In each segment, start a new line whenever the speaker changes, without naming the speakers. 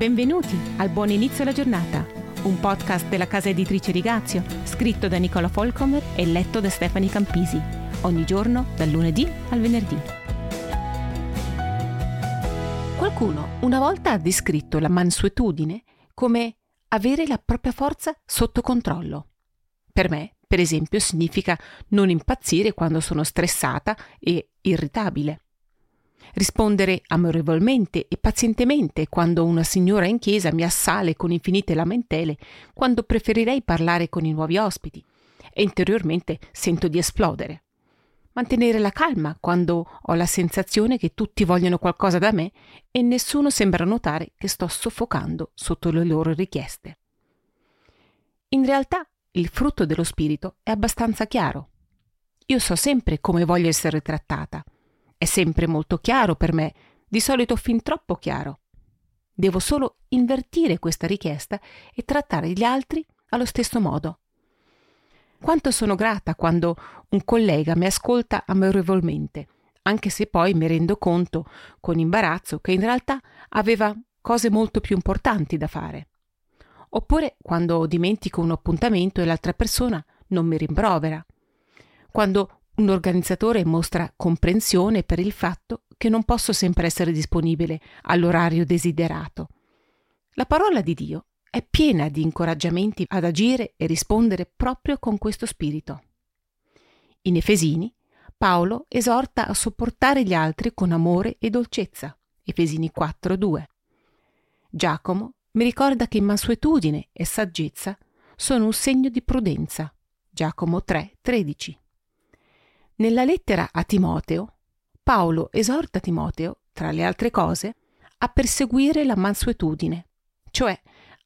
Benvenuti al Buon Inizio alla Giornata, un podcast della casa editrice Rigazio, scritto da Nicola Folcomer e letto da Stefani Campisi, ogni giorno dal lunedì al venerdì. Qualcuno una volta ha descritto la mansuetudine come avere la propria forza sotto controllo. Per me, per esempio, significa non impazzire quando sono stressata e irritabile rispondere amorevolmente e pazientemente quando una signora in chiesa mi assale con infinite lamentele, quando preferirei parlare con i nuovi ospiti e interiormente sento di esplodere. Mantenere la calma quando ho la sensazione che tutti vogliono qualcosa da me e nessuno sembra notare che sto soffocando sotto le loro richieste. In realtà il frutto dello spirito è abbastanza chiaro. Io so sempre come voglio essere trattata è sempre molto chiaro per me, di solito fin troppo chiaro. Devo solo invertire questa richiesta e trattare gli altri allo stesso modo. Quanto sono grata quando un collega mi ascolta amorevolmente, anche se poi mi rendo conto con imbarazzo che in realtà aveva cose molto più importanti da fare. Oppure quando dimentico un appuntamento e l'altra persona non mi rimprovera. Quando un organizzatore mostra comprensione per il fatto che non posso sempre essere disponibile all'orario desiderato. La parola di Dio è piena di incoraggiamenti ad agire e rispondere proprio con questo spirito. In Efesini, Paolo esorta a sopportare gli altri con amore e dolcezza. Efesini 4:2. Giacomo mi ricorda che mansuetudine e saggezza sono un segno di prudenza. Giacomo 3:13. Nella lettera a Timoteo, Paolo esorta Timoteo, tra le altre cose, a perseguire la mansuetudine, cioè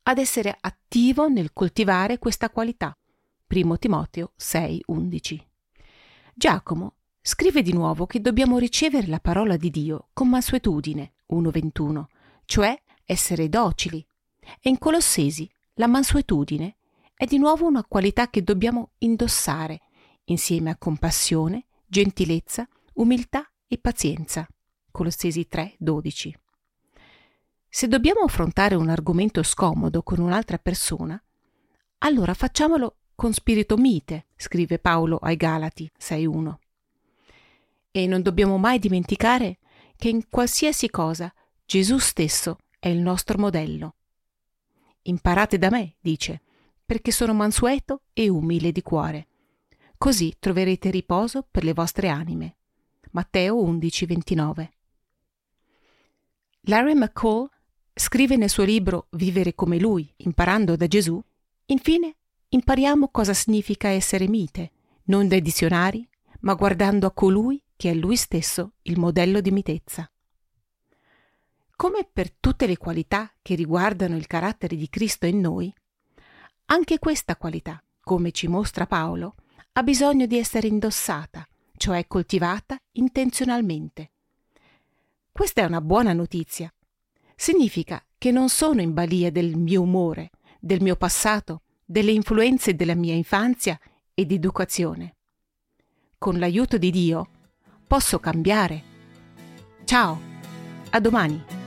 ad essere attivo nel coltivare questa qualità. 1 Timoteo 6:11. Giacomo scrive di nuovo che dobbiamo ricevere la parola di Dio con mansuetudine 1:21, cioè essere docili. E in Colossesi la mansuetudine è di nuovo una qualità che dobbiamo indossare insieme a compassione, gentilezza, umiltà e pazienza. Colossesi 3, 12. Se dobbiamo affrontare un argomento scomodo con un'altra persona, allora facciamolo con spirito mite, scrive Paolo ai Galati 6.1. E non dobbiamo mai dimenticare che in qualsiasi cosa Gesù stesso è il nostro modello. Imparate da me, dice, perché sono mansueto e umile di cuore così troverete riposo per le vostre anime. Matteo 11, 29. Larry McCall scrive nel suo libro Vivere come lui, imparando da Gesù, infine impariamo cosa significa essere mite, non dai dizionari, ma guardando a colui che è lui stesso il modello di mitezza. Come per tutte le qualità che riguardano il carattere di Cristo in noi, anche questa qualità, come ci mostra Paolo, ha bisogno di essere indossata, cioè coltivata intenzionalmente. Questa è una buona notizia. Significa che non sono in balia del mio umore, del mio passato, delle influenze della mia infanzia ed educazione. Con l'aiuto di Dio posso cambiare. Ciao, a domani.